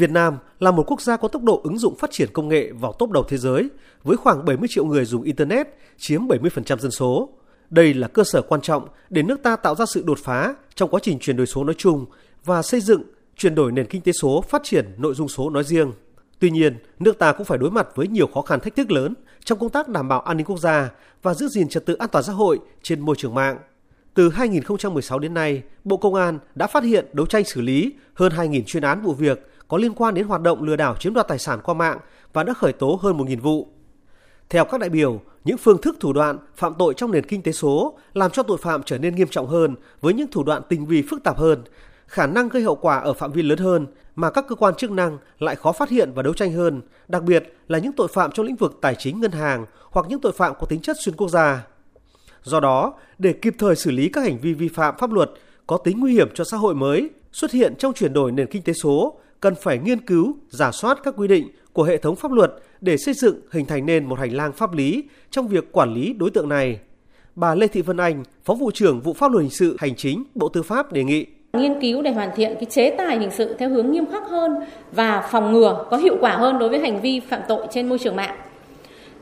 Việt Nam là một quốc gia có tốc độ ứng dụng phát triển công nghệ vào top đầu thế giới, với khoảng 70 triệu người dùng Internet, chiếm 70% dân số. Đây là cơ sở quan trọng để nước ta tạo ra sự đột phá trong quá trình chuyển đổi số nói chung và xây dựng, chuyển đổi nền kinh tế số, phát triển nội dung số nói riêng. Tuy nhiên, nước ta cũng phải đối mặt với nhiều khó khăn thách thức lớn trong công tác đảm bảo an ninh quốc gia và giữ gìn trật tự an toàn xã hội trên môi trường mạng. Từ 2016 đến nay, Bộ Công an đã phát hiện đấu tranh xử lý hơn 2.000 chuyên án vụ việc có liên quan đến hoạt động lừa đảo chiếm đoạt tài sản qua mạng và đã khởi tố hơn 1.000 vụ. Theo các đại biểu, những phương thức thủ đoạn phạm tội trong nền kinh tế số làm cho tội phạm trở nên nghiêm trọng hơn với những thủ đoạn tinh vi phức tạp hơn, khả năng gây hậu quả ở phạm vi lớn hơn mà các cơ quan chức năng lại khó phát hiện và đấu tranh hơn, đặc biệt là những tội phạm trong lĩnh vực tài chính ngân hàng hoặc những tội phạm có tính chất xuyên quốc gia. Do đó, để kịp thời xử lý các hành vi vi phạm pháp luật có tính nguy hiểm cho xã hội mới xuất hiện trong chuyển đổi nền kinh tế số, cần phải nghiên cứu, giả soát các quy định của hệ thống pháp luật để xây dựng hình thành nên một hành lang pháp lý trong việc quản lý đối tượng này. Bà Lê Thị Vân Anh, Phó vụ trưởng vụ pháp luật hình sự hành chính Bộ Tư pháp đề nghị. Nghiên cứu để hoàn thiện cái chế tài hình sự theo hướng nghiêm khắc hơn và phòng ngừa có hiệu quả hơn đối với hành vi phạm tội trên môi trường mạng.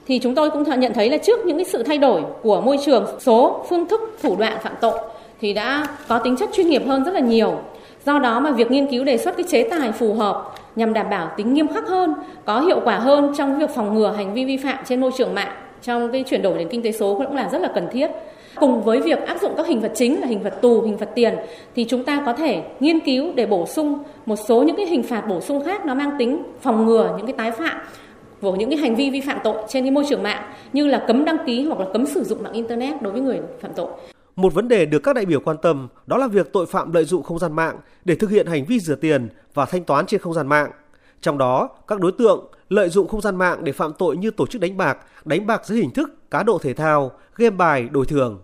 Thì chúng tôi cũng nhận thấy là trước những cái sự thay đổi của môi trường số phương thức thủ đoạn phạm tội thì đã có tính chất chuyên nghiệp hơn rất là nhiều do đó mà việc nghiên cứu đề xuất cái chế tài phù hợp nhằm đảm bảo tính nghiêm khắc hơn có hiệu quả hơn trong việc phòng ngừa hành vi vi phạm trên môi trường mạng trong cái chuyển đổi đến kinh tế số cũng là rất là cần thiết cùng với việc áp dụng các hình phạt chính là hình phạt tù, hình phạt tiền thì chúng ta có thể nghiên cứu để bổ sung một số những cái hình phạt bổ sung khác nó mang tính phòng ngừa những cái tái phạm của những cái hành vi vi phạm tội trên cái môi trường mạng như là cấm đăng ký hoặc là cấm sử dụng mạng internet đối với người phạm tội. Một vấn đề được các đại biểu quan tâm đó là việc tội phạm lợi dụng không gian mạng để thực hiện hành vi rửa tiền và thanh toán trên không gian mạng. Trong đó, các đối tượng lợi dụng không gian mạng để phạm tội như tổ chức đánh bạc, đánh bạc dưới hình thức cá độ thể thao, game bài, đổi thưởng.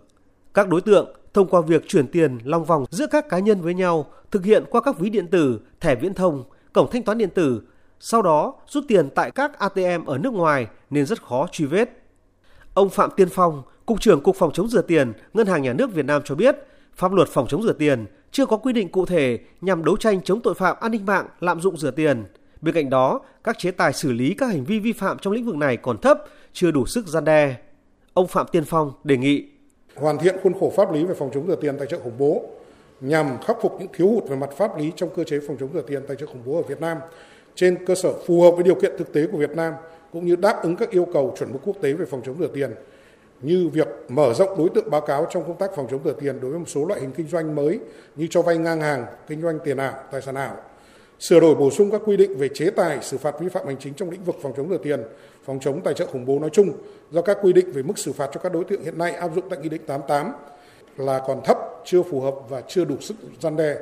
Các đối tượng thông qua việc chuyển tiền long vòng giữa các cá nhân với nhau, thực hiện qua các ví điện tử, thẻ viễn thông, cổng thanh toán điện tử, sau đó rút tiền tại các ATM ở nước ngoài nên rất khó truy vết. Ông Phạm Tiên Phong, Cục trưởng Cục Phòng chống rửa tiền, Ngân hàng Nhà nước Việt Nam cho biết, pháp luật phòng chống rửa tiền chưa có quy định cụ thể nhằm đấu tranh chống tội phạm an ninh mạng lạm dụng rửa tiền. Bên cạnh đó, các chế tài xử lý các hành vi vi phạm trong lĩnh vực này còn thấp, chưa đủ sức gian đe. Ông Phạm Tiên Phong đề nghị hoàn thiện khuôn khổ pháp lý về phòng chống rửa tiền tài trợ khủng bố nhằm khắc phục những thiếu hụt về mặt pháp lý trong cơ chế phòng chống rửa tiền tài trợ khủng bố ở Việt Nam trên cơ sở phù hợp với điều kiện thực tế của Việt Nam cũng như đáp ứng các yêu cầu chuẩn mực quốc tế về phòng chống rửa tiền như việc mở rộng đối tượng báo cáo trong công tác phòng chống rửa tiền đối với một số loại hình kinh doanh mới như cho vay ngang hàng, kinh doanh tiền ảo, tài sản ảo, sửa đổi bổ sung các quy định về chế tài xử phạt vi phạm hành chính trong lĩnh vực phòng chống rửa tiền, phòng chống tài trợ khủng bố nói chung do các quy định về mức xử phạt cho các đối tượng hiện nay áp dụng tại Nghị định 88 là còn thấp, chưa phù hợp và chưa đủ sức gian đe.